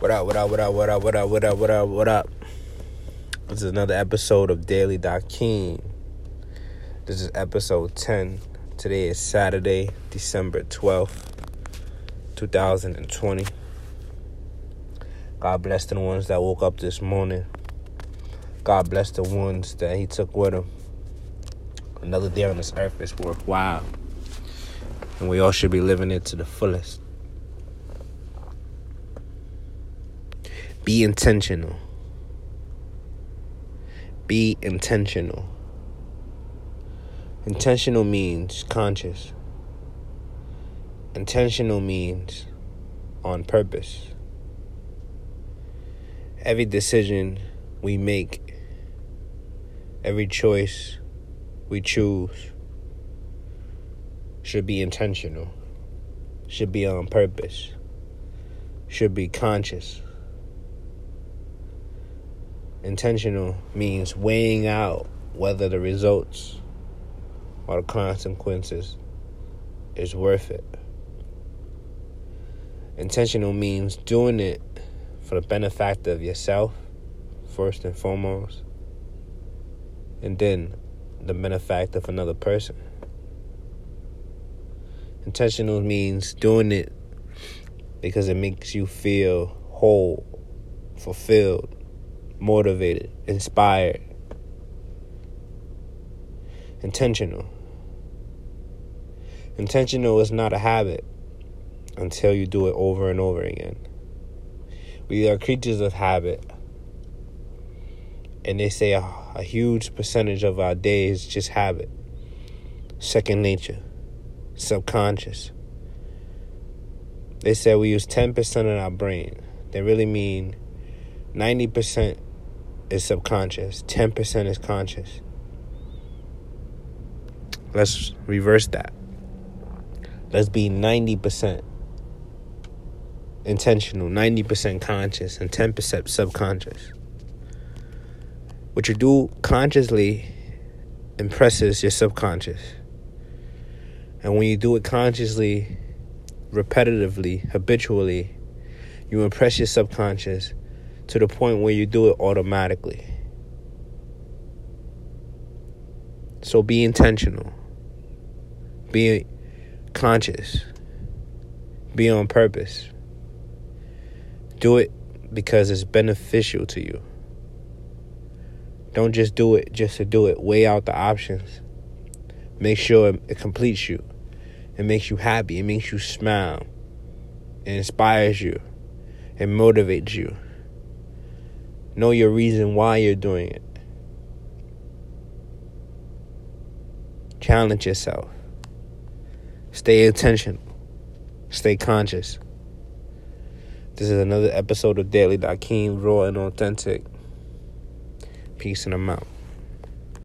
What up, what up, what up, what up, what up, what up, what up, what up? This is another episode of Daily Dakeem. This is episode 10. Today is Saturday, December 12th, 2020. God bless the ones that woke up this morning. God bless the ones that He took with Him. Another day on this earth is worthwhile. And we all should be living it to the fullest. Be intentional. Be intentional. Intentional means conscious. Intentional means on purpose. Every decision we make, every choice we choose should be intentional, should be on purpose, should be conscious. Intentional means weighing out whether the results or the consequences is worth it. Intentional means doing it for the benefit of yourself, first and foremost, and then the benefit of another person. Intentional means doing it because it makes you feel whole, fulfilled, motivated, inspired. Intentional. Intentional is not a habit until you do it over and over again. We are creatures of habit. And they say a, a huge percentage of our day is just habit, second nature, subconscious. They say we use 10% of our brain. They really mean 90% is subconscious, 10% is conscious. Let's reverse that. Let's be 90% intentional, 90% conscious, and 10% subconscious. What you do consciously impresses your subconscious. And when you do it consciously, repetitively, habitually, you impress your subconscious to the point where you do it automatically. So be intentional. Be conscious. Be on purpose. Do it because it's beneficial to you. Don't just do it just to do it. Weigh out the options. Make sure it completes you. It makes you happy. It makes you smile. It inspires you. It motivates you. Know your reason why you're doing it. Challenge yourself. Stay intentional. Stay conscious. This is another episode of Daily Dakeem, raw and authentic. Peace and I'm out.